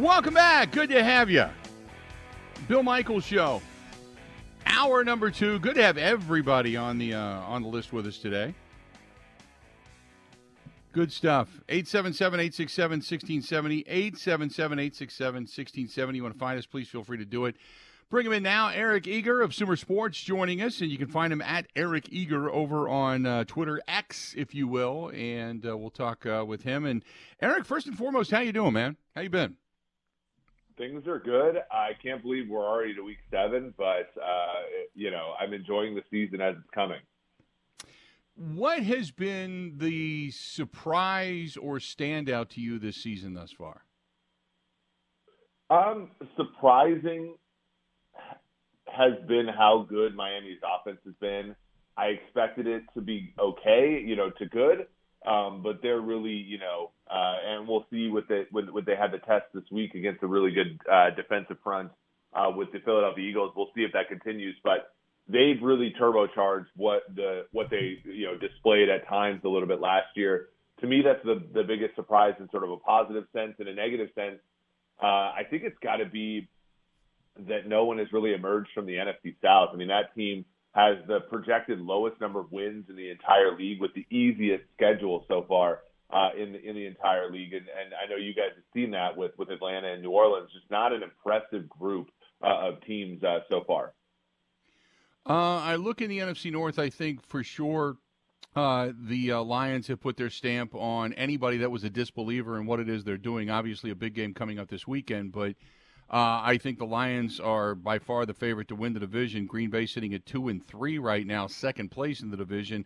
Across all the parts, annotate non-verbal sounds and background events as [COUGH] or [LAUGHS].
Welcome back. Good to have you. Bill Michaels Show. Hour number two. Good to have everybody on the uh, on the list with us today. Good stuff. 877 867 1670. 877 867 1670. You want to find us, please feel free to do it. Bring him in now. Eric Eager of Sumer Sports joining us, and you can find him at Eric Eager over on uh, Twitter X, if you will, and uh, we'll talk uh, with him. And Eric, first and foremost, how you doing, man? How you been? Things are good. I can't believe we're already to week seven, but uh, you know I'm enjoying the season as it's coming. What has been the surprise or standout to you this season thus far? Um, surprising has been how good Miami's offense has been. I expected it to be okay, you know, to good, um, but they're really, you know, uh, and we'll see what they when, when they had the test this week against a really good uh, defensive front uh, with the Philadelphia Eagles. We'll see if that continues, but they've really turbocharged what the what they you know displayed at times a little bit last year. To me, that's the the biggest surprise in sort of a positive sense. In a negative sense, uh, I think it's got to be that no one has really emerged from the NFC South. I mean, that team has the projected lowest number of wins in the entire league with the easiest schedule so far uh, in the, in the entire league. And, and I know you guys have seen that with with Atlanta and New Orleans. Just not an impressive group uh, of teams uh, so far. Uh, I look in the NFC North. I think for sure uh, the uh, Lions have put their stamp on anybody that was a disbeliever in what it is they're doing. Obviously, a big game coming up this weekend, but uh, I think the Lions are by far the favorite to win the division. Green Bay sitting at two and three right now, second place in the division.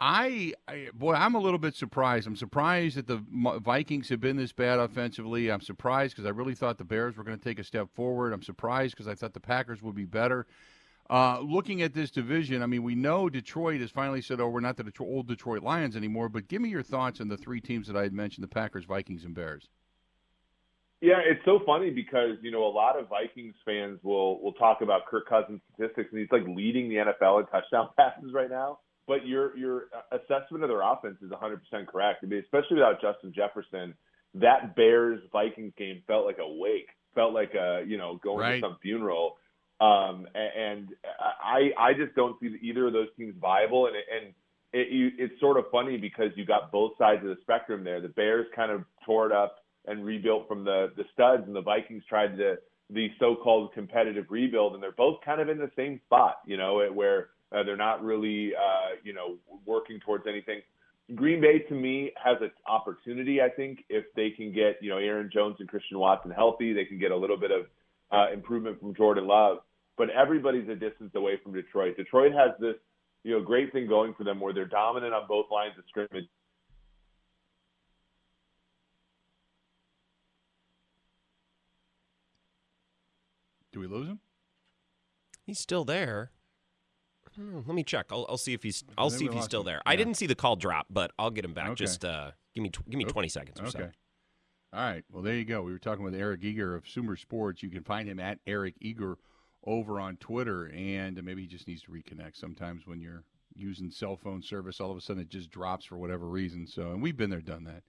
I, I, boy, I'm a little bit surprised. I'm surprised that the Vikings have been this bad offensively. I'm surprised because I really thought the Bears were going to take a step forward. I'm surprised because I thought the Packers would be better. Uh, looking at this division, I mean, we know Detroit has finally said, "Oh, we're not the Detroit, old Detroit Lions anymore." But give me your thoughts on the three teams that I had mentioned: the Packers, Vikings, and Bears. Yeah, it's so funny because you know a lot of Vikings fans will will talk about Kirk Cousins statistics, and he's like leading the NFL in touchdown [LAUGHS] passes right now. But your your assessment of their offense is 100% correct. I mean, especially without Justin Jefferson, that Bears Vikings game felt like a wake, felt like a you know going right. to some funeral. Um, and I I just don't see either of those teams viable, and and it, you, it's sort of funny because you got both sides of the spectrum there. The Bears kind of tore it up and rebuilt from the the studs, and the Vikings tried to the so-called competitive rebuild, and they're both kind of in the same spot, you know, where uh, they're not really, uh, you know, working towards anything. Green Bay to me has an opportunity. I think if they can get, you know, Aaron Jones and Christian Watson healthy, they can get a little bit of uh, improvement from Jordan Love. But everybody's a distance away from Detroit. Detroit has this, you know, great thing going for them where they're dominant on both lines of scrimmage. Do we lose him? He's still there. Let me check. I'll, I'll see if he's. I'll see if he's still him. there. Yeah. I didn't see the call drop, but I'll get him back. Okay. Just uh, give me tw- give me Okay. twenty seconds or Okay. so. All right. Well, there you go. We were talking with Eric Eager of Sumer Sports. You can find him at Eric Eager over on Twitter, and maybe he just needs to reconnect. Sometimes when you're using cell phone service, all of a sudden it just drops for whatever reason. So, and we've been there, done that.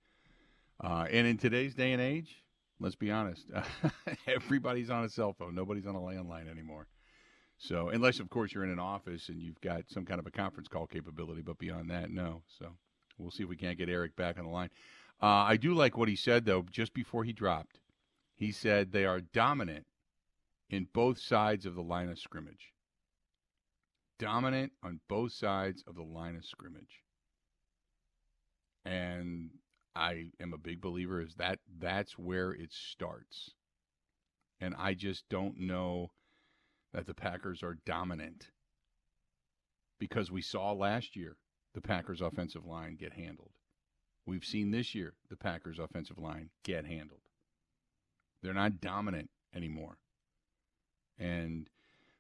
Uh, and in today's day and age, let's be honest, [LAUGHS] everybody's on a cell phone. Nobody's on a landline anymore. So, unless of course you're in an office and you've got some kind of a conference call capability, but beyond that, no. So, we'll see if we can't get Eric back on the line. Uh, I do like what he said though. Just before he dropped, he said they are dominant in both sides of the line of scrimmage. Dominant on both sides of the line of scrimmage. And I am a big believer is that that's where it starts. And I just don't know that the Packers are dominant because we saw last year the Packers offensive line get handled. We've seen this year the Packers offensive line get handled. They're not dominant anymore. And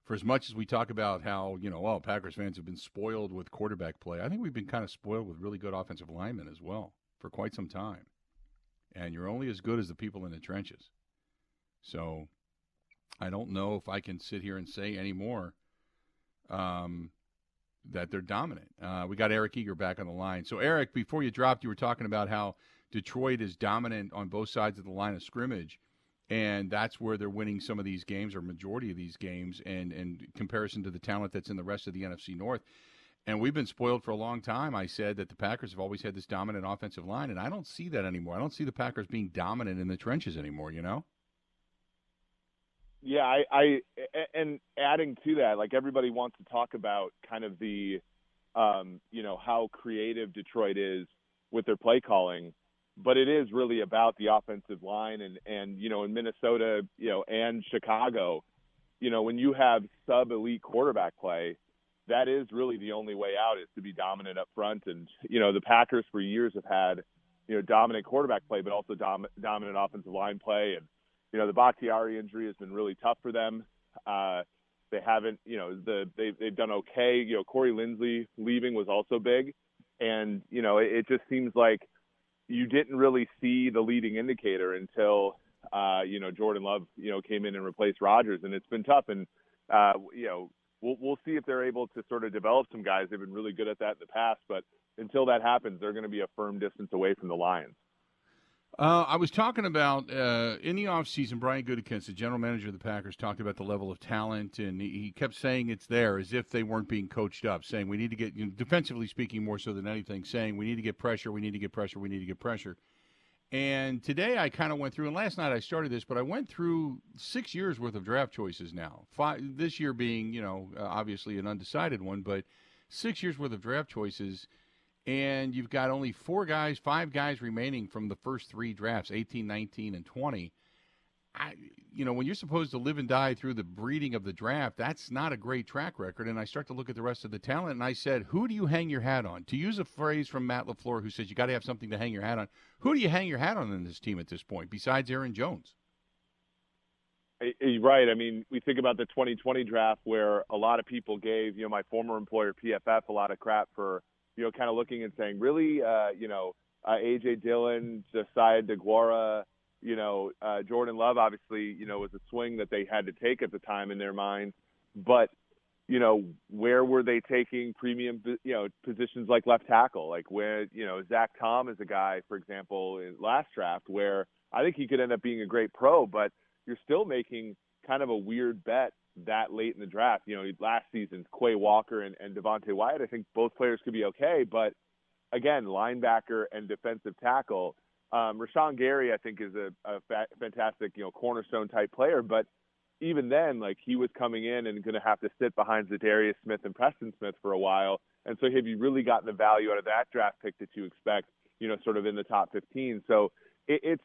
for as much as we talk about how, you know, well, Packers fans have been spoiled with quarterback play, I think we've been kind of spoiled with really good offensive linemen as well for quite some time. And you're only as good as the people in the trenches. So I don't know if I can sit here and say anymore um, that they're dominant. Uh, we got Eric Eager back on the line. So, Eric, before you dropped, you were talking about how Detroit is dominant on both sides of the line of scrimmage. and that's where they're winning some of these games or majority of these games and in comparison to the talent that's in the rest of the NFC North. And we've been spoiled for a long time. I said that the Packers have always had this dominant offensive line, and I don't see that anymore. I don't see the Packers being dominant in the trenches anymore, you know? Yeah, I, I and adding to that, like everybody wants to talk about kind of the um, you know, how creative Detroit is with their play calling but it is really about the offensive line and and you know in Minnesota, you know, and Chicago, you know, when you have sub elite quarterback play, that is really the only way out is to be dominant up front. And you know, the Packers for years have had you know, dominant quarterback play but also dom- dominant offensive line play. And you know, the Bakhtiari injury has been really tough for them. Uh they haven't, you know, the they they've done okay. You know, Corey Linsley leaving was also big and you know, it, it just seems like you didn't really see the leading indicator until uh, you know Jordan Love you know came in and replaced Rodgers, and it's been tough. And uh, you know we'll we'll see if they're able to sort of develop some guys. They've been really good at that in the past, but until that happens, they're going to be a firm distance away from the Lions. Uh, I was talking about uh, in the offseason, Brian Gutekunst, the general manager of the Packers, talked about the level of talent, and he, kept saying it's there as if they weren't being coached up, saying we need to get, you know, defensively speaking, more so than anything, saying we need to get pressure, we need to get pressure, we need to get pressure. And today I kind of went through, and last night I started this, but I went through six years worth of draft choices now. Five, this year being, you know, uh, obviously an undecided one, but six years worth of draft choices – and you've got only four guys, five guys remaining from the first three drafts 18, 19, and 20. I, you know, when you're supposed to live and die through the breeding of the draft, that's not a great track record. And I start to look at the rest of the talent, and I said, who do you hang your hat on? To use a phrase from Matt LaFleur, who says you got to have something to hang your hat on. Who do you hang your hat on in this team at this point, besides Aaron Jones? Eh, eh, right. I mean, we think about the 2020 draft where a lot of people gave, you know, my former employer PFF a lot of crap for you know, kind of looking and saying, really, uh, you know, uh, AJ Dillon, Josiah Deguara, you know, uh, Jordan Love, obviously, you know, was a swing that they had to take at the time in their minds. But, you know, where were they taking premium, you know, positions like left tackle? Like where, you know, Zach Tom is a guy, for example, in last draft where I think he could end up being a great pro, but you're still making kind of a weird bet that late in the draft. You know, last season's Quay Walker and, and Devonte Wyatt, I think both players could be okay, but again, linebacker and defensive tackle. Um, Rashan Gary, I think, is a, a fa- fantastic, you know, cornerstone type player, but even then, like he was coming in and going to have to sit behind Za'Darius Smith and Preston Smith for a while, and so have you really gotten the value out of that draft pick that you expect, you know, sort of in the top 15? So it, it's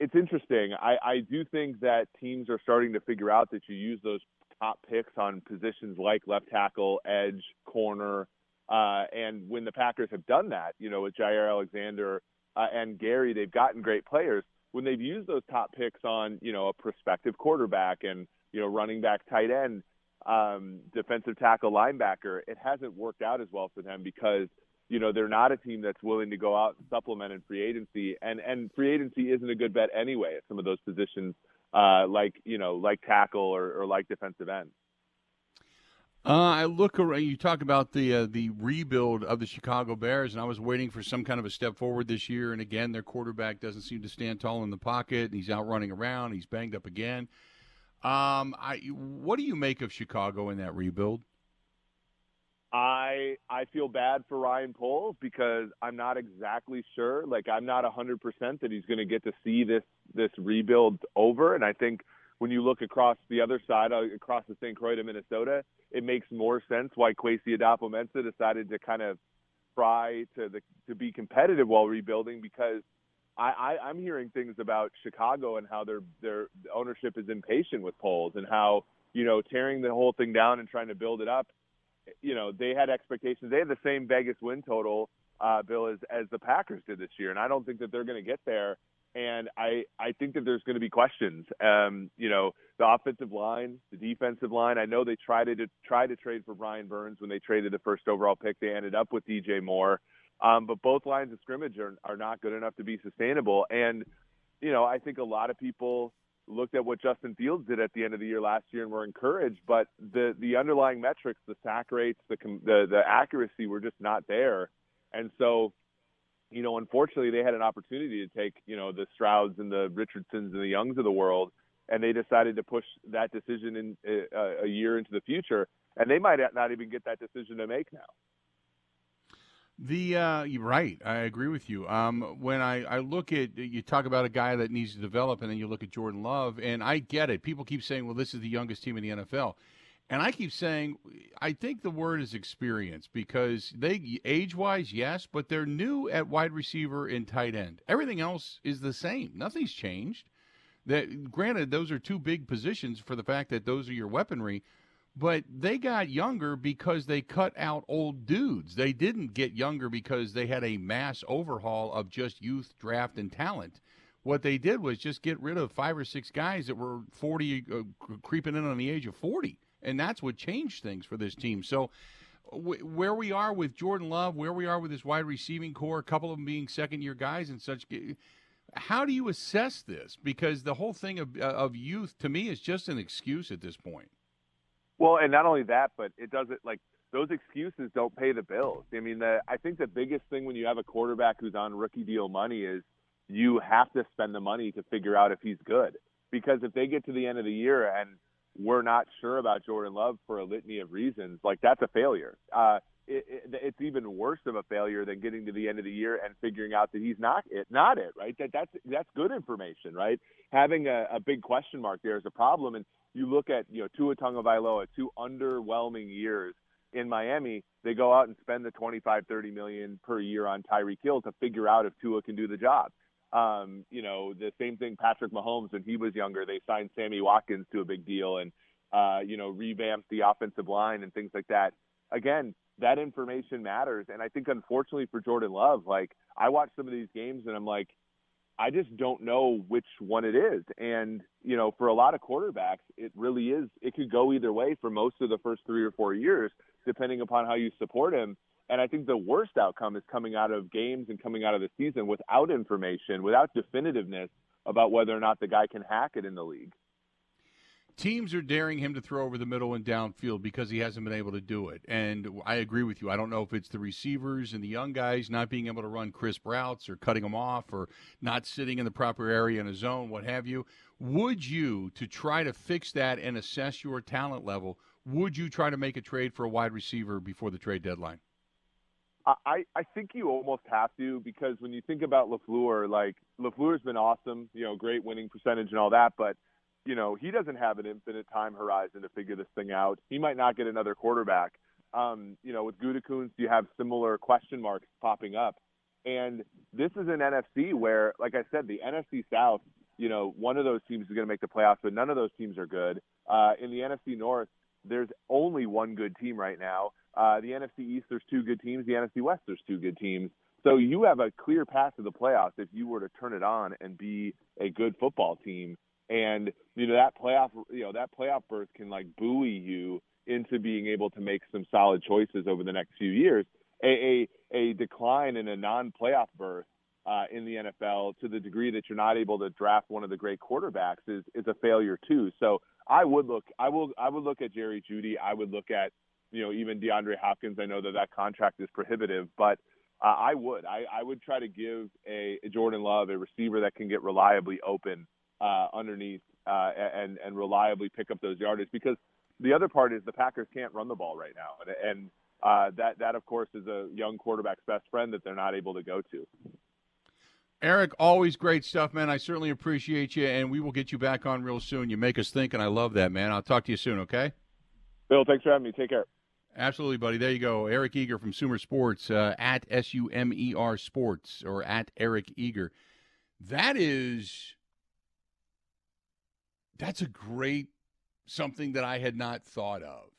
it's interesting. I, I do think that teams are starting to figure out that you use those top picks on positions like left tackle, edge, corner. Uh, and when the Packers have done that, you know, with Jaire Alexander uh, and Gary, they've gotten great players. When they've used those top picks on, you know, a prospective quarterback and, you know, running back, tight end, um, defensive tackle, linebacker, it hasn't worked out as well for them because – you know they're not a team that's willing to go out and supplement in free agency, and and free agency isn't a good bet anyway at some of those positions, uh, like you know like tackle or, or like defensive end. Uh, I look around. You talk about the uh, the rebuild of the Chicago Bears, and I was waiting for some kind of a step forward this year. And again, their quarterback doesn't seem to stand tall in the pocket, and he's out running around. He's banged up again. Um, I what do you make of Chicago in that rebuild? I I feel bad for Ryan Poles because I'm not exactly sure. Like I'm not 100% that he's going to get to see this this rebuild over. And I think when you look across the other side, uh, across the St. Croix to Minnesota, it makes more sense why Kwesi Adofo-Mensah decided to kind of try to the to be competitive while rebuilding because I, I I'm hearing things about Chicago and how their their ownership is impatient with Poles and how you know tearing the whole thing down and trying to build it up you know, they had expectations. They had the same Vegas win total, uh, Bill, as as the Packers did this year, and I don't think that they're going to get there. And I I think that there's going to be questions. Um, you know, the offensive line, the defensive line. I know they tried to try to trade for Brian Burns when they traded the first overall pick. They ended up with DJ Moore, um, but both lines of scrimmage are are not good enough to be sustainable. And you know, I think a lot of people looked at what Justin Fields did at the end of the year last year and were encouraged, but the the underlying metrics, the sack rates, the the, the accuracy were just not there, and so you know, unfortunately, they had an opportunity to take, you know, the Strouds and the Richardsons and the Youngs of the world, and they decided to push that decision in uh, a year into the future, and they might not even get that decision to make now. The uh, right. I agree with you. Um, when I, I look at you talk about a guy that needs to develop, and then you look at Jordan Love, and I get it. People keep saying, "Well, this is the youngest team in the NFL," and I keep saying, I think the word is experience because they age wise, yes, but they're new at wide receiver and tight end. Everything else is the same. Nothing's changed. That granted, those are two big positions for the fact that those are your weaponry but they got younger because they cut out old dudes. They didn't get younger because they had a mass overhaul of just youth draft and talent. What they did was just get rid of five or six guys that were 40, uh, creeping in on the age of 40. And that's what changed things for this team. So, where we are with Jordan Love, where we are with this wide receiving core, a couple of them being second year guys and such. How do you assess this? Because the whole thing of, uh, of youth to me is just an excuse at this point. Well, and not only that, but it doesn't like those excuses don't pay the bills. I mean, the, I think the biggest thing when you have a quarterback who's on rookie deal money is you have to spend the money to figure out if he's good. Because if they get to the end of the year and we're not sure about Jordan Love for a litany of reasons, like that's a failure. Uh, it, it, it's even worse of a failure than getting to the end of the year and figuring out that he's not it, not it, right? That that's that's good information, right? Having a, a big question mark there is a problem, and you look at you know Tua Tagovailoa, two underwhelming years in Miami. They go out and spend the 25, 30 million per year on Tyreek Hill to figure out if Tua can do the job. Um, you know, the same thing Patrick Mahomes when he was younger. They signed Sammy Watkins to a big deal and uh, you know revamped the offensive line and things like that. Again, that information matters, and I think unfortunately for Jordan Love, like I watch some of these games and I'm like, I just don't know which one it is. And, you know, for a lot of quarterbacks, it really is, it could go either way for most of the first three or four years, depending upon how you support him. And I think the worst outcome is coming out of games and coming out of the season without information, without definitiveness about whether or not the guy can hack it in the league teams are daring him to throw over the middle and downfield because he hasn't been able to do it. And I agree with you. I don't know if it's the receivers and the young guys not being able to run crisp routes or cutting them off or not sitting in the proper area in a zone, what have you. Would you, to try to fix that and assess your talent level, would you try to make a trade for a wide receiver before the trade deadline? I, I think you almost have to because when you think about LaFleur, like LaFleur's been awesome, you know, great winning percentage and all that, but – you know, he doesn't have an infinite time horizon to figure this thing out. He might not get another quarterback. Um, you know, with Gutekunst, you have similar question marks popping up. And this is an NFC where, like I said, the NFC South, you know, one of those teams is going to make the playoffs, but none of those teams are good. Uh, in the NFC North, there's only one good team right now. Uh, the NFC East, there's two good teams. The NFC West, there's two good teams. So you have a clear path to the playoffs if you were to turn it on and be a good football team and you know that playoff you know that playoff berth can like buoy you into being able to make some solid choices over the next few years. A a, a decline in a non-playoff berth uh, in the NFL to the degree that you're not able to draft one of the great quarterbacks is is a failure too. So I would look I will I would look at Jerry Jeudy. I would look at you know even DeAndre Hopkins. I know that that contract is prohibitive, but uh, I would I, I would try to give a, a Jordan Love a receiver that can get reliably open uh, underneath uh, and and reliably pick up those yardage because the other part is the Packers can't run the ball right now, and, and uh, that that of course is a young quarterback's best friend that they're not able to go to. Eric, always great stuff, man. I certainly appreciate you, and we will get you back on real soon. You make us think, and I love that, man. I'll talk to you soon, okay? Bill, thanks for having me. Take care. Absolutely, buddy. There you go. Eric Eager from Sumer Sports, uh, at S U M E R Sports, or at Eric Eager. That is that's a great something that I had not thought of.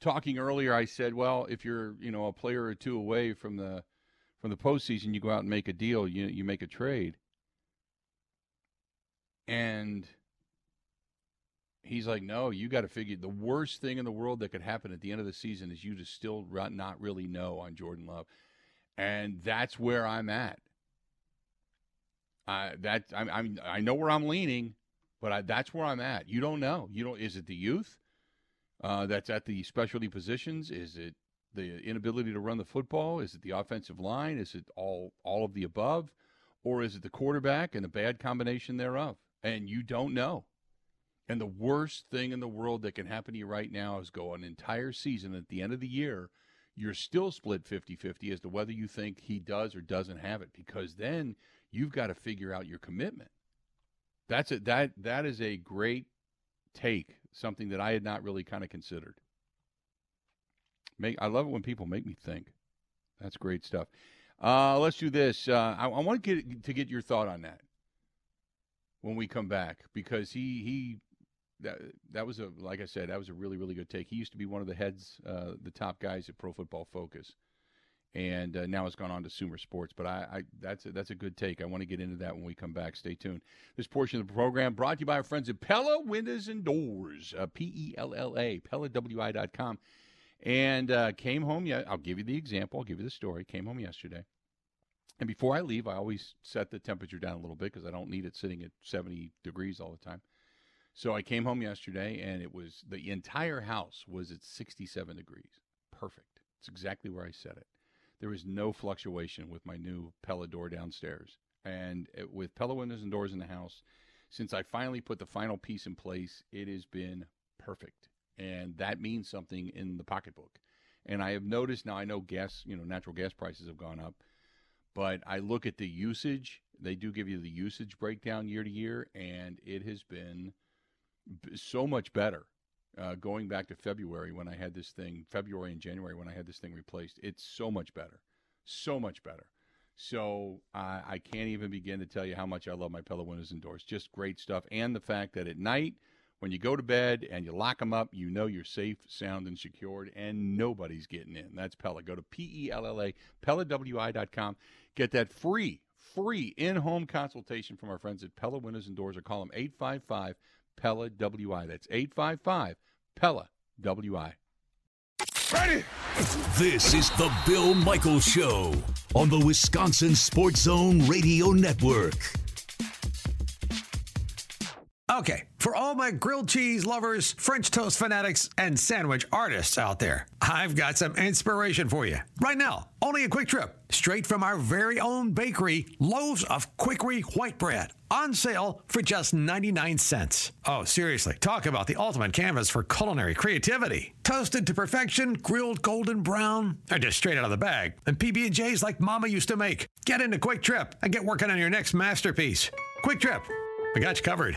Talking earlier, I said, well, if you're, you know, a player or two away from the from the postseason, you go out and make a deal, you you make a trade. And he's like, no, you got to figure the worst thing in the world that could happen at the end of the season is you to still not really know on Jordan Love. And that's where I'm at. Uh, that I'm, I'm, I know where I'm leaning. But I, that's where I'm at. You don't know. You don't. Is it the youth uh, that's at the specialty positions? Is it the inability to run the football? Is it the offensive line? Is it all all of the above? Or is it the quarterback and a bad combination thereof? And you don't know. And the worst thing in the world that can happen to you right now is go an entire season at the end of the year, you're still split 50 50 as to whether you think he does or doesn't have it, because then you've got to figure out your commitment. That's a, that that is a great take, something that I had not really kind of considered. Make I love it when people make me think. That's great stuff. Uh, let's do this. Uh, I, I want to get to get your thought on that when we come back because he he that that was a like I said that was a really really good take. He used to be one of the heads, uh, the top guys at Pro Football Focus, and uh, now has gone on to Sumer Sports. But I, I that's a, that's a good take. I want to get into that when we come back. Stay tuned. This portion of the program brought to you by our friends at Pella Windows and Doors, uh, P E L L A, PellaWI.com. And uh, came home. Yeah, I'll give you the example. I'll give you the story. Came home yesterday. And before I leave, I always set the temperature down a little bit because I don't need it sitting at 70 degrees all the time. So I came home yesterday and it was the entire house was at 67 degrees. Perfect. It's exactly where I set it. There was no fluctuation with my new Pella door downstairs. And it, with Pella windows and doors in the house, since I finally put the final piece in place, it has been perfect. And that means something in the pocketbook. And I have noticed now I know gas, you know, natural gas prices have gone up, but I look at the usage. They do give you the usage breakdown year to year, and it has been so much better uh, going back to February when I had this thing, February and January when I had this thing replaced. It's so much better, so much better. So I can't even begin to tell you how much I love my Pella windows and doors. Just great stuff, and the fact that at night when you go to bed and you lock them up, you know you're safe, sound, and secured, and nobody's getting in. That's Pella. Go to P E L L A, PellaWI.com. Get that free, free in home consultation from our friends at Pella Windows and Doors or call them 855 Pella WI. That's 855 Pella WI. Ready? This is the Bill Michaels Show on the Wisconsin Sports Zone Radio Network. Okay, for all my grilled cheese lovers, French toast fanatics, and sandwich artists out there, I've got some inspiration for you. Right now, only a quick trip, straight from our very own bakery, loaves of Quickery white bread, on sale for just 99 cents. Oh, seriously, talk about the ultimate canvas for culinary creativity. Toasted to perfection, grilled golden brown, or just straight out of the bag, and PB&Js like Mama used to make. Get into Kwik Trip and get working on your next masterpiece. Kwik Trip, we got you covered.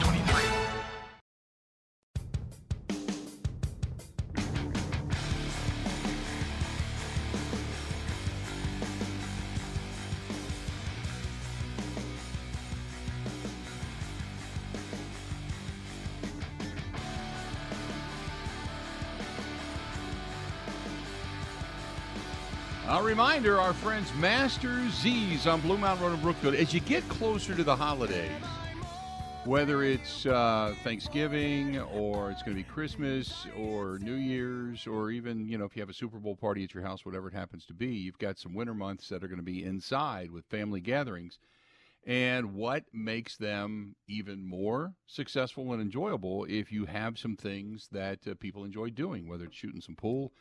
Reminder our friends Master Z's on Blue Mountain Road in Brookfield. As you get closer to the holidays, whether it's uh, Thanksgiving or it's going to be Christmas or New Year's or even, you know, if you have a Super Bowl party at your house, whatever it happens to be, you've got some winter months that are going to be inside with family gatherings. And what makes them even more successful and enjoyable if you have some things that uh, people enjoy doing, whether it's shooting some pool,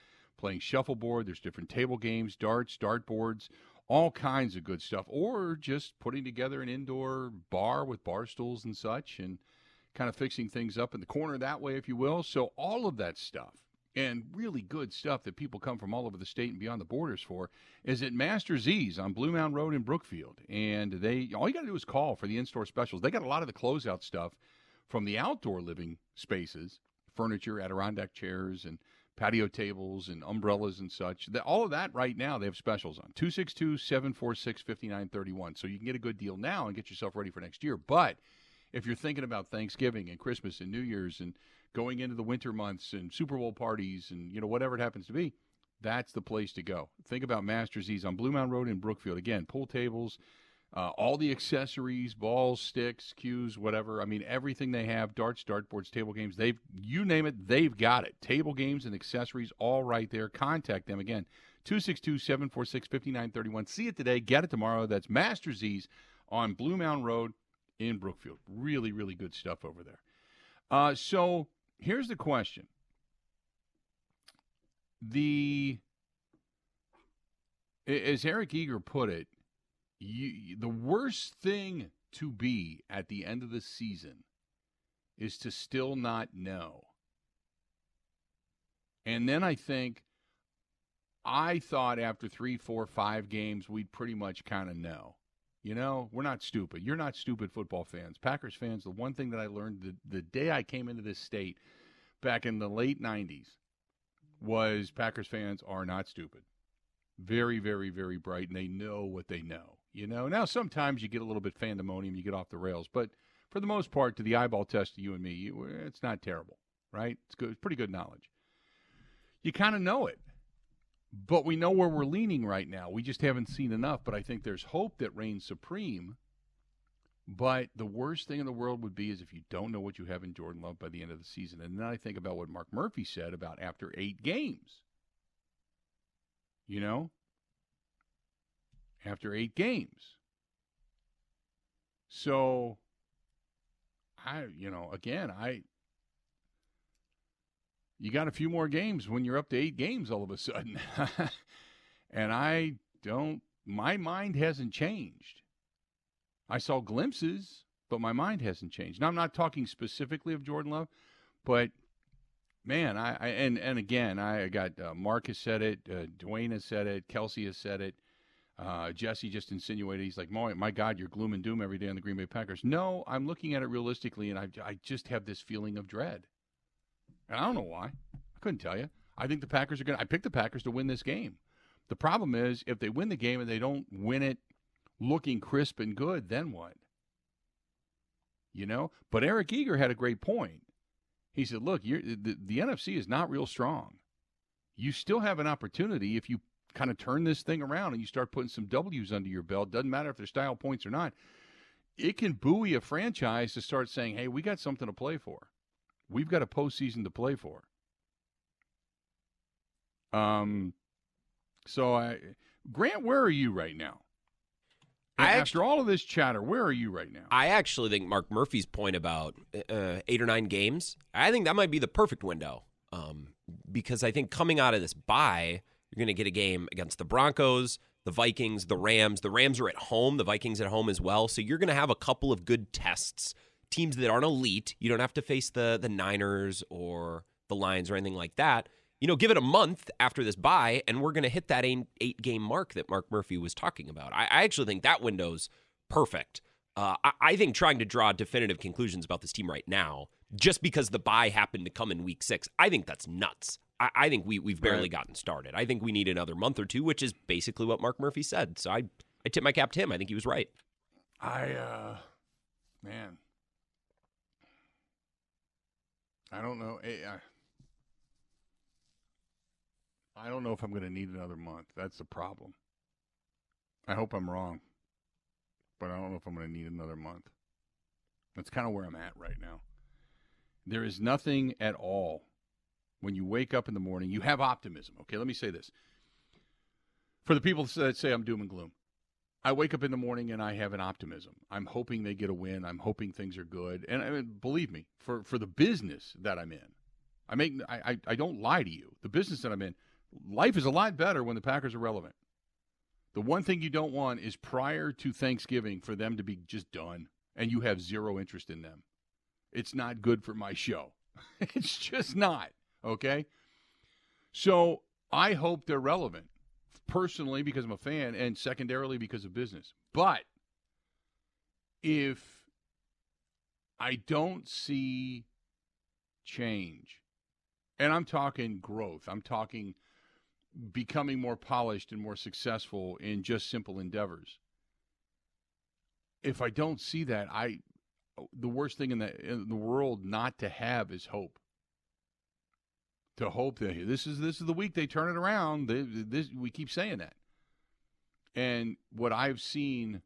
playing shuffleboard. There's different table games, darts, dartboards, all kinds of good stuff. Or just putting together an indoor bar with bar stools and such and kind of fixing things up in the corner that way, if you will. So all of that stuff and really good stuff that people come from all over the state and beyond the borders for is at Master Z's on Blue Mound Road in Brookfield. And they all you got to do is call for the in-store specials. They got a lot of the closeout stuff from the outdoor living spaces, furniture, Adirondack chairs, and patio tables and umbrellas and such. The, all of that right now they have specials on 262-746-5931. So you can get a good deal now and get yourself ready for next year. But if you're thinking about Thanksgiving and Christmas and New Year's and going into the winter months and Super Bowl parties and you know whatever it happens to be, that's the place to go. Think about Masters Z's on Blue Mountain Road in Brookfield. Again, pool tables, uh, all the accessories, balls, sticks, cues, whatever. I mean, everything they have, darts, dartboards, table games, they've you name it, they've got it. Table games and accessories all right there. Contact them again. 262-746-5931. See it today, get it tomorrow. That's Master Z's on Blue Mound Road in Brookfield. Really, really good stuff over there. Uh, so here's the question. The as Eric Eager put it, you, the worst thing to be at the end of the season is to still not know. And then I think I thought after three, four, five games, we'd pretty much kind of know. You know, we're not stupid. You're not stupid football fans. Packers fans, the one thing that I learned the, the day I came into this state back in the late 90s was Packers fans are not stupid. Very, very, very bright, and they know what they know. You know, now sometimes you get a little bit pandemonium, you get off the rails, but for the most part, to the eyeball test of you and me, you, it's not terrible, right? It's good, it's pretty good knowledge. You kind of know it, but we know where we're leaning right now. We just haven't seen enough, but I think there's hope that reigns supreme. But the worst thing in the world would be is if you don't know what you have in Jordan Love by the end of the season. And then I think about what Mark Murphy said about after eight games. You know, after eight games. So, I, you know, again, I, you got a few more games when you're up to eight games all of a sudden. [LAUGHS] and I don't, my mind hasn't changed. I saw glimpses, but my mind hasn't changed. Now, I'm not talking specifically of Jordan Love, but man, I, I and, and again, I got uh, Mark has said it, uh, Dwayne has said it, Kelsey has said it. Uh, Jesse just insinuated he's like, my, my God, you're gloom and doom every day on the Green Bay Packers. No, I'm looking at it realistically, and I, I just have this feeling of dread. And I don't know why. I couldn't tell you. I think the Packers are going to, I picked the Packers to win this game. The problem is, if they win the game and they don't win it looking crisp and good, then what? You know? But Eric Eager had a great point. He said, look, the, the NFC is not real strong. You still have an opportunity if you kind of turn this thing around and you start putting some W's under your belt, doesn't matter if they're style points or not, it can buoy a franchise to start saying, hey, we got something to play for. We've got a postseason to play for. Um, so I, Grant, where are you right now? I After actually, all of this chatter, where are you right now? I actually think Mark Murphy's point about uh, eight or nine games, I think that might be the perfect window. Um, because I think coming out of this bye, you're going to get a game against the Broncos, the Vikings, the Rams. The Rams are at home, the Vikings at home as well. So you're going to have a couple of good tests. Teams that aren't elite. You don't have to face the the Niners or the Lions or anything like that. You know, give it a month after this bye, and we're going to hit that eight, game mark that Mark Murphy was talking about. I, I actually think that window's perfect. Uh, I, I think trying to draw definitive conclusions about this team right now, just because the bye happened to come in week six, I think that's nuts. I, I think we we've barely right. gotten started. I think we need another month or two, which is basically what Mark Murphy said. So I I tip my cap to him. I think he was right. I uh man. I don't know. Eh, I don't know if I'm going to need another month. That's the problem. I hope I'm wrong, but I don't know if I'm going to need another month. That's kind of where I'm at right now. There is nothing at all when you wake up in the morning, you have optimism. Okay, let me say this. For the people that say I'm doom and gloom, I wake up in the morning and I have an optimism. I'm hoping they get a win. I'm hoping things are good. And I mean, believe me, for, for the business that I'm in, I make I, I, I don't lie to you. The business that I'm in, life is a lot better when the Packers are relevant. The one thing you don't want is prior to Thanksgiving for them to be just done and you have zero interest in them. It's not good for my show. [LAUGHS] it's just not. Okay? So I hope they're relevant, personally because I'm a fan, and secondarily because of business. But if I don't see change, and I'm talking growth, I'm talking becoming more polished and more successful in just simple endeavors. If I don't see that, I the worst thing in the in the world not to have is hope. To hope that this is this is the week they turn it around. They, this we keep saying that, and what I've seen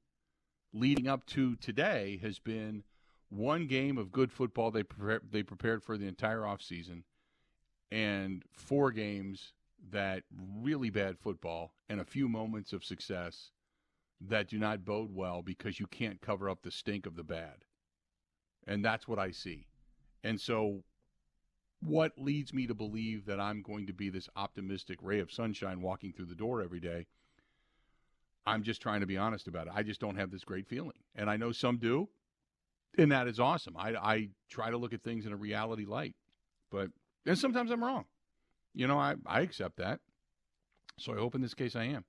leading up to today has been one game of good football they pre- they prepared for the entire offseason and four games that really bad football and a few moments of success that do not bode well because you can't cover up the stink of the bad. And that's what I see. And so what leads me to believe that I'm going to be this optimistic ray of sunshine walking through the door every day? I'm just trying to be honest about it. I just don't have this great feeling. And I know some do. And that is awesome. I, I try to look at things in a reality light. But and sometimes I'm wrong. You know, I, I accept that. So I hope in this case I am.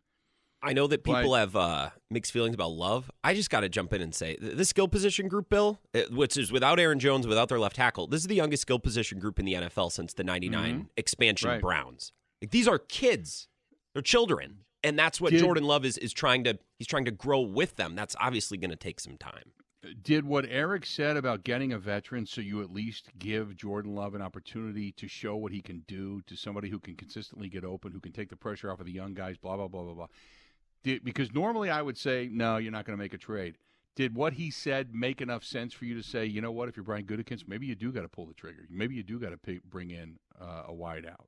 I know that people have uh, mixed feelings about love. I just got to jump in and say th- this skill position group, Bill, uh, which is without Aaron Jones, without their left tackle, this is the youngest skill position group in the NFL since the '99 Mhm. expansion Right. Browns. Like, these are kids, they're children, and that's what Jordan Love is is trying to he's trying to grow with them. That's obviously going to take some time. Did what Eric said about getting a veteran so you at least give Jordan Love an opportunity to show what he can do to somebody who can consistently get open, who can take the pressure off of the young guys, blah, blah, blah, blah, blah. Did, because normally I would say, no, you're not going to make a trade. Did what he said make enough sense for you to say, you know what, if you're Brian Gutekunst, maybe you do got to pull the trigger. Maybe you do got to bring in uh, a wide out.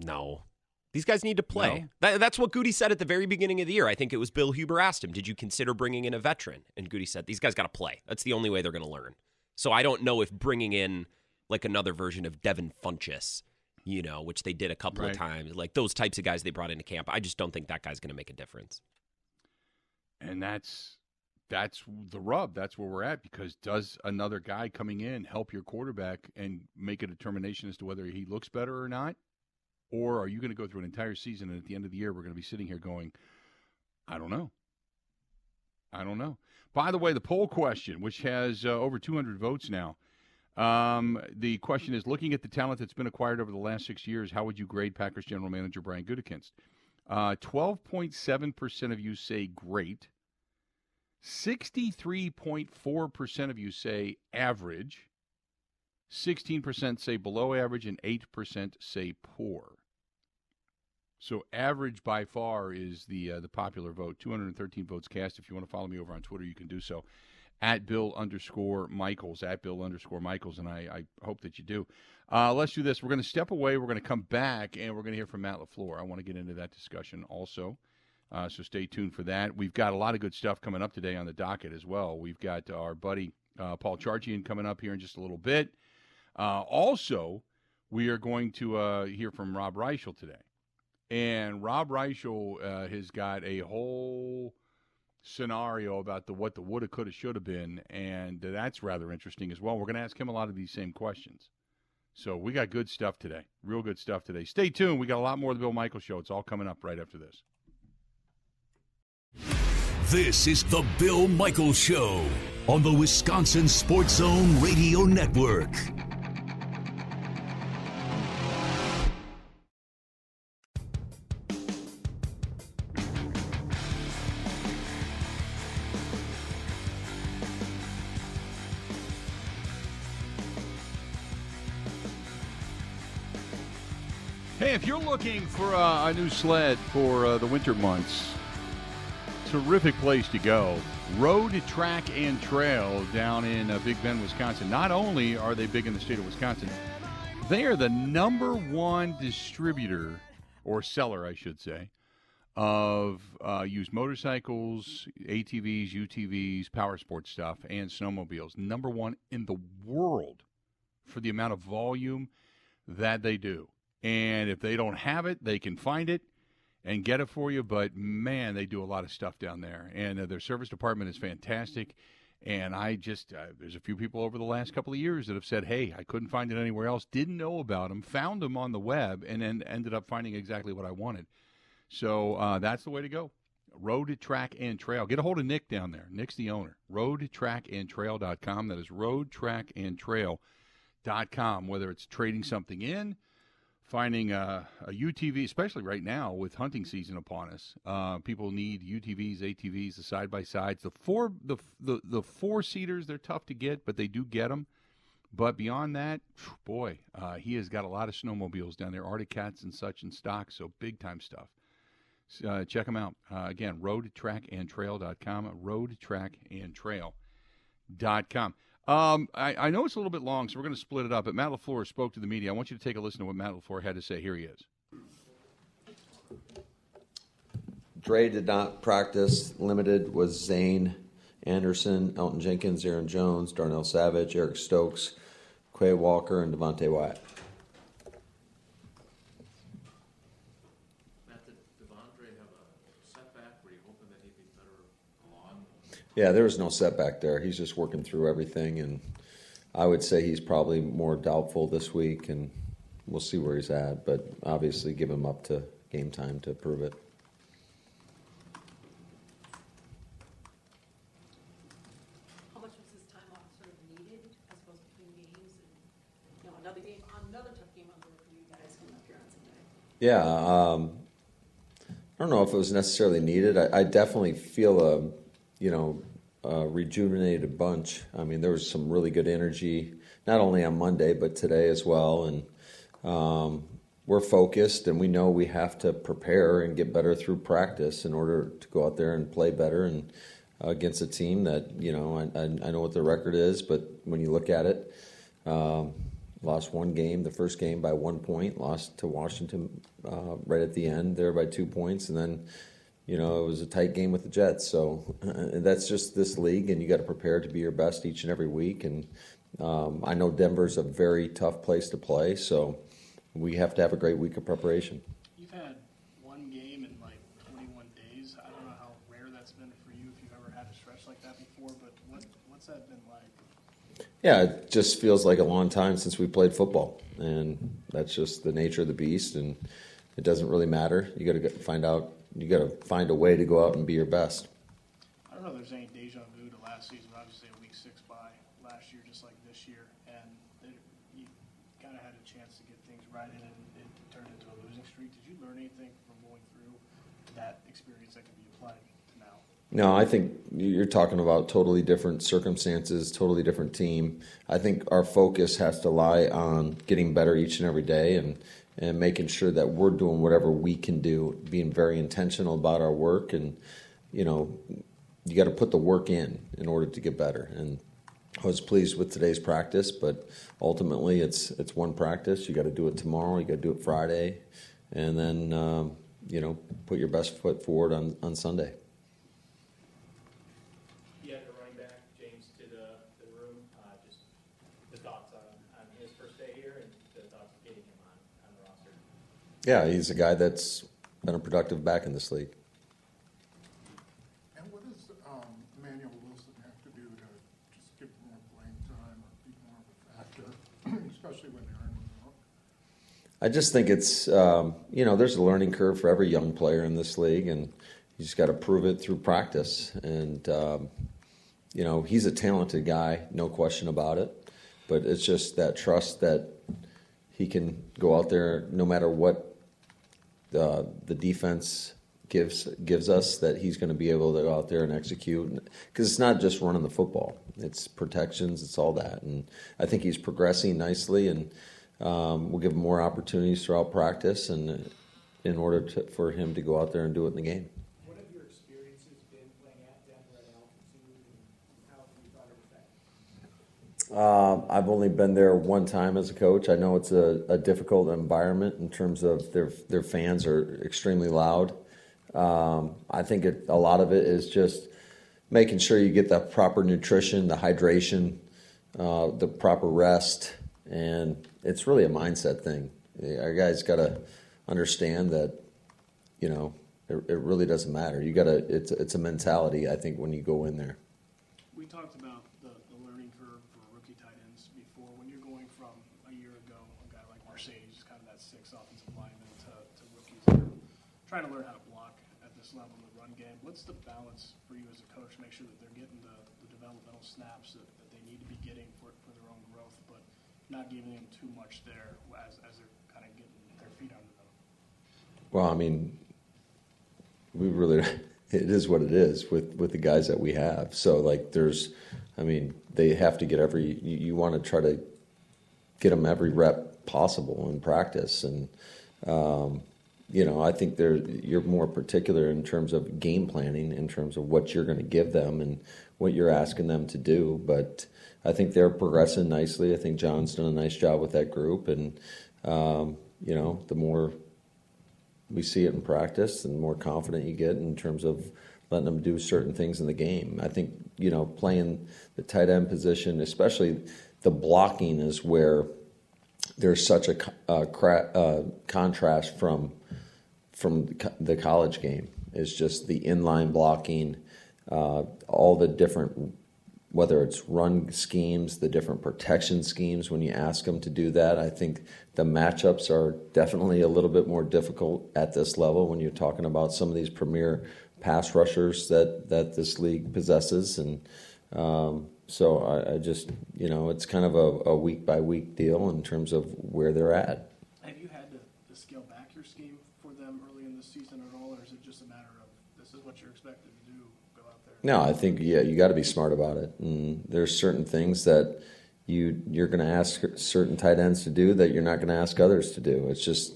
No. These guys need to play. No? That, that's what Goody said at the very beginning of the year. I think it was Bill Huber asked him, Did you consider bringing in a veteran? And Goody said, These guys got to play. That's the only way they're going to learn. So I don't know if bringing in like another version of Devin Funchess, you know, which they did a couple Right. of times, like those types of guys they brought into camp, I just don't think that guy's going to make a difference. And that's that's the rub. That's where we're at because does another guy coming in help your quarterback and make a determination as to whether he looks better or not? Or are you going to go through an entire season and at the end of the year we're going to be sitting here going, I don't know. I don't know. By the way, the poll question, which has uh, over 200 votes now, um, the question is: Looking at the talent that's been acquired over the last six years, how would you grade Packers general manager Brian Gutekunst? Uh, 12.7% of you say great. 63.4% of you say average. 16% say below average, and 8% say poor. So average by far is the uh, the popular vote. 213 votes cast. If you want to follow me over on Twitter, you can do so at Bill underscore Michaels at Bill underscore Michaels, and I, I hope that you do. Uh, let's do this. We're going to step away. We're going to come back, and we're going to hear from Matt LaFleur. I want to get into that discussion also. Uh, so stay tuned for that. We've got a lot of good stuff coming up today on the docket as well. We've got our buddy uh, Paul Charchian coming up here in just a little bit. Uh, also, we are going to uh, hear from Rob Reischel today. And Rob Reischel uh, has got a whole scenario about the what the woulda, coulda, shoulda been, and that's rather interesting as well. We're going to ask him a lot of these same questions. So we got good stuff today, real good stuff today. Stay tuned. We got a lot more of the Bill Michael Show. It's all coming up right after this. This is the Bill Michaels Show on the Wisconsin Sports Zone Radio Network. Looking for a new sled for uh, the winter months, terrific place to go. Road, track, and trail down in uh, Big Bend, Wisconsin. Not only are they big in the state of Wisconsin, they are the number one distributor or seller, I should say, of uh, used motorcycles, ATVs, UTVs, power sports stuff, and snowmobiles. Number one in the world for the amount of volume that they do. And if they don't have it, they can find it and get it for you. But man, they do a lot of stuff down there, and uh, their service department is fantastic. And I just, uh, there's a few people over the last couple of years that have said, hey, I couldn't find it anywhere else, didn't know about them, found them on the web, and then ended up finding exactly what I wanted. So uh, that's the way to go. Road, track, and trail. Get a hold of Nick down there. Nick's the owner. Roadtrackandtrail.com. That is roadtrackandtrail.com. Whether it's trading something in, finding a, a UTV, especially right now with hunting season upon us. Uh, people need UTVs, ATVs, the side by sides. The four the the the four seaters they're tough to get, but they do get them. But beyond that, boy, uh, he has got a lot of snowmobiles down there, Arctic Cats and such in stock. So big time stuff. Uh, check them out. Uh, again, roadtrackandtrail.com, roadtrackandtrail.com. Um, I, I, know it's a little bit long, so we're going to split it up. But Matt LaFleur spoke to the media. I want you to take a listen to what Matt LaFleur had to say. Here he is. Dre did not practice. Limited was Zayne Anderson, Elgton Jenkins, Aaron Jones, Darnell Savage, Eric Stokes, Quay Walker, and Devonte Wyatt. Yeah, there was no setback there. He's just working through everything, and I would say he's probably more doubtful this week, and we'll see where he's at. But obviously, give him up to game time to prove it. How much was his time off sort of needed as opposed between games and you know another game, another tough game on the road for you guys coming up here on Sunday? Yeah, um, I don't know if it was necessarily needed. I, I definitely feel a you know, uh, rejuvenated a bunch. I mean, there was some really good energy, not only on Monday, but today as well. And um, we're focused and we know we have to prepare and get better through practice in order to go out there and play better and uh, against a team that, you know, I, I, know what the record is, but when you look at it, um, lost one game, the first game by one point, lost to Washington uh, right at the end there by two points, and then you know, it was a tight game with the Jets. So uh, that's just this league, and you got to prepare to be your best each and every week. And um, I know Denver's a very tough place to play, so we have to have a great week of preparation. You've had one game in like 21 days. I don't know how rare that's been for you if you've ever had a stretch like that before, but what, what's that been like? Yeah, it just feels like a long time since we played football, and that's just the nature of the beast. And it doesn't really matter. You got to find out you got to find a way to go out and be your best. I don't know if there's any deja vu to last season. Obviously, a week six by last year, just like this year, and it, you kind of had a chance to get things right, and it, it turned into a losing streak. Did you learn anything from going through that experience that can be applied to now? No, I think you're talking about totally different circumstances, totally different team. I think our focus has to lie on getting better each and every day, and and making sure that we're doing whatever we can do, being very intentional about our work, and you know, you got to put the work in in order to get better. And I was pleased with today's practice, but ultimately, it's it's one practice. You got to do it tomorrow. You got to do it Friday, and then um, you know, put your best foot forward on on Sunday. Yeah, he's a guy that's been a productive back in this league. And what does um, Emanuel Wilson have to do to just get more playing time or be more of a factor, [CLEARS THROAT] especially when they're in the I just think it's, um, you know, there's a learning curve for every young player in this league, and you just got to prove it through practice. And, um, you know, he's a talented guy, no question about it. But it's just that trust that he can go out there no matter what uh, the defense gives gives us that he's going to be able to go out there and execute. Because it's not just running the football. It's protections it's all that. And i think he's progressing nicely and um, we'll give him more opportunities throughout practice and in order to, for him to go out there and do it in the game Uh, I've only been there one time as a coach. I know it's a, a difficult environment in terms of their their fans are extremely loud. Um, I think it, a lot of it is just making sure you get the proper nutrition, the hydration, uh, the proper rest, and it's really a mindset thing. Our guys got to understand that, you know, it, it really doesn't matter. You got to. It's it's a mentality. I think when you go in there. We talked about the, the learning curve for rookie tight ends before. When you're going from a year ago, a guy like Marcedes, kind of that six offensive lineman, to, to rookies that are trying to learn how to block at this level in the run game. What's the balance for you as a coach make sure that they're getting the, the developmental snaps that, that they need to be getting for, for their own growth, but not giving them too much there as, as they're kind of getting their feet under them? Well, I mean, we really [LAUGHS] it is what it is with with the guys that we have. So like, there's, I mean, they have to get every. You, you want to try to get them every rep possible in practice, and um, you know, I think there you're more particular in terms of game planning, in terms of what you're going to give them and what you're asking them to do. But I think they're progressing nicely. I think John's done a nice job with that group, and um, you know, the more we see it in practice, and the more confident you get in terms of letting them do certain things in the game. I think you know playing the tight end position, especially the blocking, is where there's such a uh, cra- uh, contrast from from the college game. Is just the inline blocking, uh, all the different whether it's run schemes, the different protection schemes when you ask them to do that. I think the matchups are definitely a little bit more difficult at this level when you're talking about some of these premier pass rushers that, that this league possesses. And um, so I, I, just, you know, it's kind of a, a week by week deal in terms of where they're at. Have you had to, to scale back your scheme for them early in the season at all, or is it just a matter of this is what you're expected to do? No, I think yeah, you got to be smart about it. And there's certain things that you you're going to ask certain tight ends to do that you're not going to ask others to do. It's just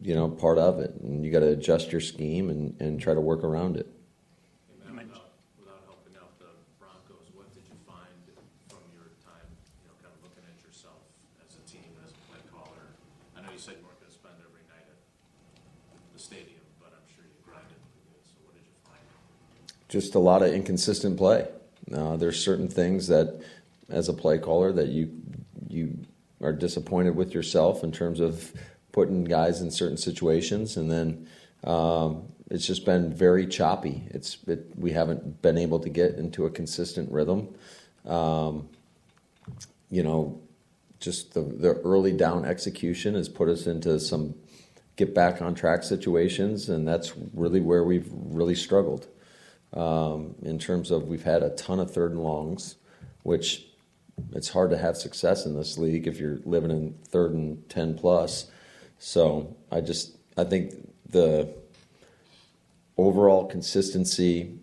you know part of it, and you got to adjust your scheme and, and try to work around it. Just a lot of inconsistent play. Uh, there's certain things that, as a play caller, that you you are disappointed with yourself in terms of putting guys in certain situations, and then um, it's just been very choppy. It's it, we haven't been able to get into a consistent rhythm. Um, you know, just the the early down execution has put us into some get back on track situations, and that's really where we've really struggled um, in terms of we've had a ton of third and longs, which it's hard to have success in this league if you're living in third and 10 plus. So I just, I think the overall consistency,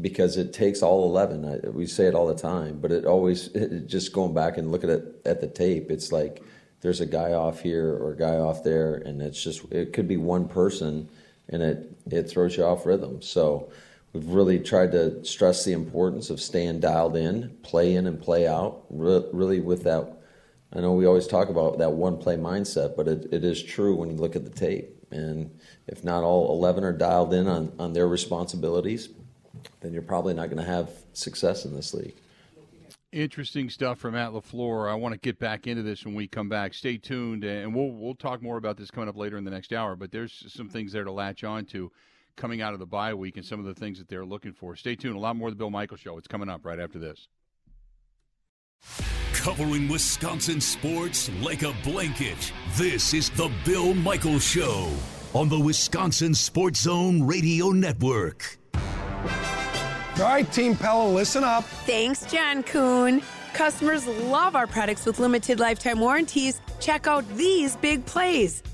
because it takes all 11, I, we say it all the time, but it always, [LAUGHS] it, just going back and looking at, at the tape, it's like there's a guy off here or a guy off there, and it's just, it could be one person and it, it throws you off rhythm. So, We've really tried to stress the importance of staying dialed in, play in and play out, re- really with that. I know we always talk about that one play mindset, but it, it is true when you look at the tape. And if not all 11 are dialed in on, on their responsibilities, then you're probably not going to have success in this league. Interesting stuff from Matt LaFleur. I want to get back into this when we come back. Stay tuned, and we'll we'll talk more about this coming up later in the next hour. But there's some things there to latch on to coming out of the bye week and some of the things that they're looking for. Stay tuned. A lot more of the Bill Michael Show. It's coming up right after this. Covering Wisconsin sports like a blanket. This is the Bill Michael Show on the Wisconsin Sports Zone Radio Network. All right, Team Pella, listen up. Thanks, John Kuhn. Customers love our products with limited lifetime warranties. Check out these big plays.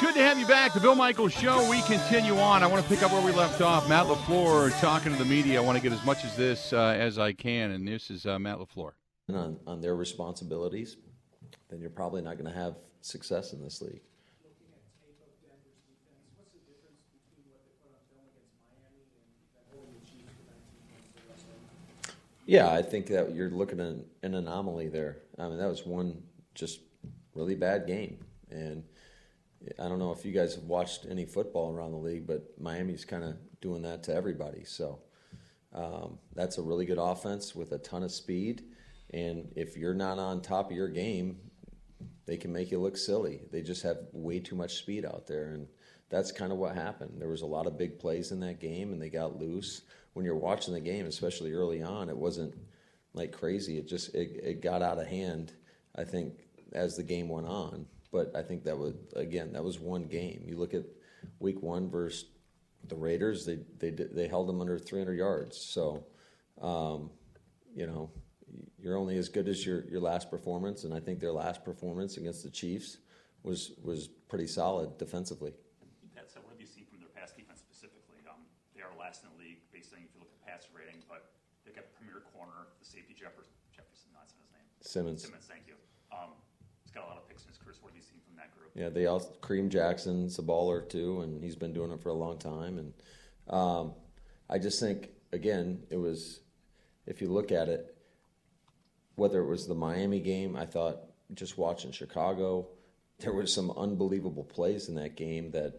Good to have you back. The Bill Michaels Show. We continue on. I want to pick up where we left off. Matt LaFleur talking to the media. I want to get as much of this uh, as I can, and this is uh, Matt LaFleur. And on, on their responsibilities, then you're probably not going to have success in this league. Yeah, I think that you're looking at an anomaly there. I mean, that was one just really bad game, and I don't know if you guys have watched any football around the league, but Miami's kind of doing that to everybody. So um, that's a really good offense with a ton of speed, and if you're not on top of your game, they can make you look silly. They just have way too much speed out there, and that's kind of what happened. There was a lot of big plays in that game, and they got loose. When you're watching the game, especially early on, it wasn't like crazy. It just it, it got out of hand. I think as the game went on, but I think that was again that was one game. You look at week one versus the Raiders; they they they held them under 300 yards. So, um, you know, you're only as good as your, your last performance, and I think their last performance against the Chiefs was was pretty solid defensively. That's what have you seen from their pass defense specifically? Um, they are last in the league based on if you look at pass rating, but they got premier corner, the safety Jefferson, Jefferson, not his name. Simmons. Simmons, thank you. Um, he's got a lot of picks in his career. So what have you seen from that group? Yeah, they also Kareem Jackson's a baller too, and he's been doing it for a long time. And um, I just think again, it was if you look at it, whether it was the Miami game, I thought just watching Chicago, there were some unbelievable plays in that game that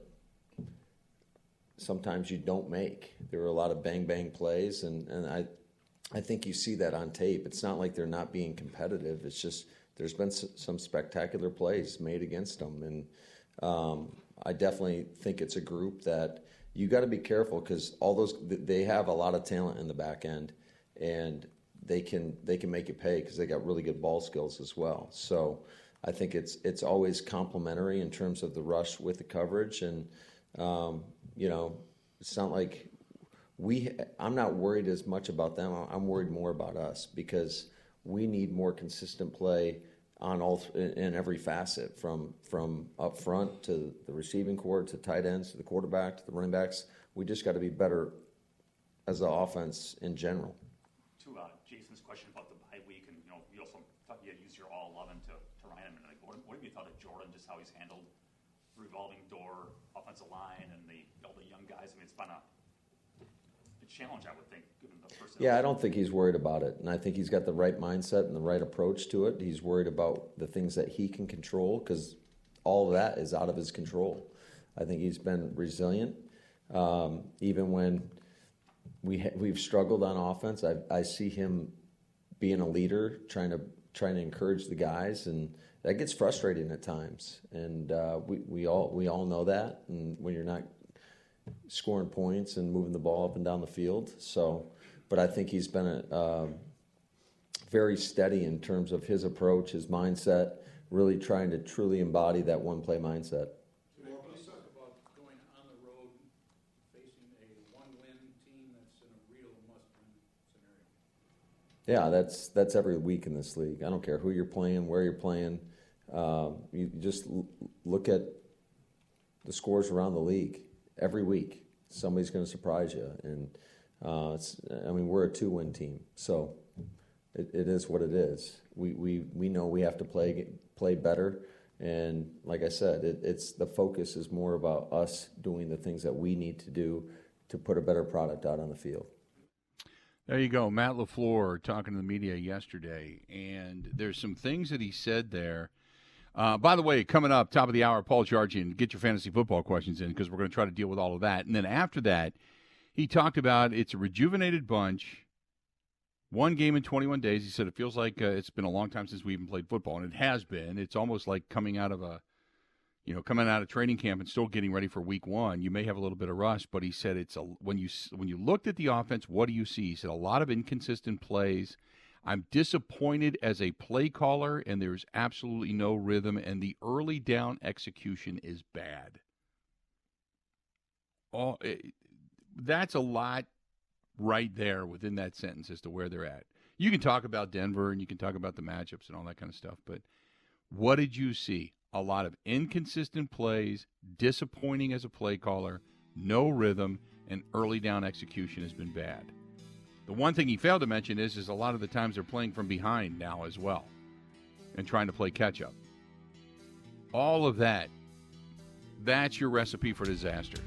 sometimes you don't make. There were a lot of bang bang plays, and, and I I think you see that on tape. It's not like they're not being competitive. It's just there's been some spectacular plays made against them, and um, I definitely think it's a group that you got to be careful because all those they have a lot of talent in the back end, and they can they can make it pay because they got really good ball skills as well. So I think it's it's always complementary in terms of the rush with the coverage, and um, you know it's not like we I'm not worried as much about them. I'm worried more about us because we need more consistent play on all in every facet from from up front to the receiving corps to tight ends to the quarterback to the running backs. We just got to be better as an offense in general. To uh, Jason's question about the bye week, and you know, you also thought you used your all 11 to, to Ryan. And like, what, what have you thought of Jordan? Just how he's handled revolving door, offensive line, and the all the young guys. I mean, it's been a challenge, I would think, given the. Yeah, I don't think he's worried about it. And I think he's got the right mindset and the right approach to it. He's worried about the things that he can control because all of that is out of his control. I think he's been resilient. Um, even when we ha- we've struggled on offense, I, I see him being a leader, trying to trying to encourage the guys, and that gets frustrating at times. And uh, we, we all we all know that. And when you're not scoring points and moving the ball up and down the field. So, but I think he's been a, uh, very steady in terms of his approach, his mindset, really trying to truly embody that one play mindset. Well, let's talk about going on the road, facing a one-win team that's in a real must-win scenario. Yeah, that's that's every week in this league. I don't care who you're playing, where you're playing. Um, you just l- look at the scores around the league every week. Somebody's going to surprise you, and uh, it's, I mean we're a two-win team, so it, it is what it is. We, we we know we have to play play better, and like I said, it, it's the focus is more about us doing the things that we need to do to put a better product out on the field. There you go, Matt LaFleur talking to the media yesterday, and there's some things that he said there. Uh, by the way, coming up top of the hour, Paul Charchian, get your fantasy football questions in because we're going to try to deal with all of that. And then after that, he talked about it's a rejuvenated bunch. One game in 21 days. He said it feels like uh, it's been a long time since we even played football, and it has been. It's almost like coming out of a, you know, coming out of training camp and still getting ready for week one. You may have a little bit of rust, but he said it's a when you when you looked at the offense, what do you see? He said a lot of inconsistent plays. I'm disappointed as a play caller, and there's absolutely no rhythm, and the early down execution is bad. All, eh, that's a lot right there within that sentence as to where they're at. You can talk about Denver and you can talk about the matchups and all that kind of stuff, but what did you see? A lot of inconsistent plays, disappointing as a play caller, no rhythm, and early down execution has been bad. The one thing he failed to mention is is a lot of the times they're playing from behind now as well and trying to play catch up. All of that that's your recipe for disaster.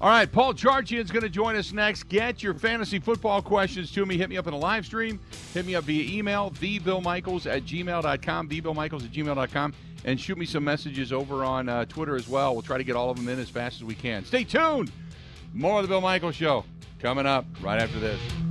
All right, Paul Charchian is going to join us next. Get your fantasy football questions to me. Hit me up in a live stream. Hit me up via email, thebillmichaels at gmail.com, thebillmichaels at gmail.com, and shoot me some messages over on uh, Twitter as well. We'll try to get all of them in as fast as we can. Stay tuned. More of the Bill Michaels Show coming up right after this.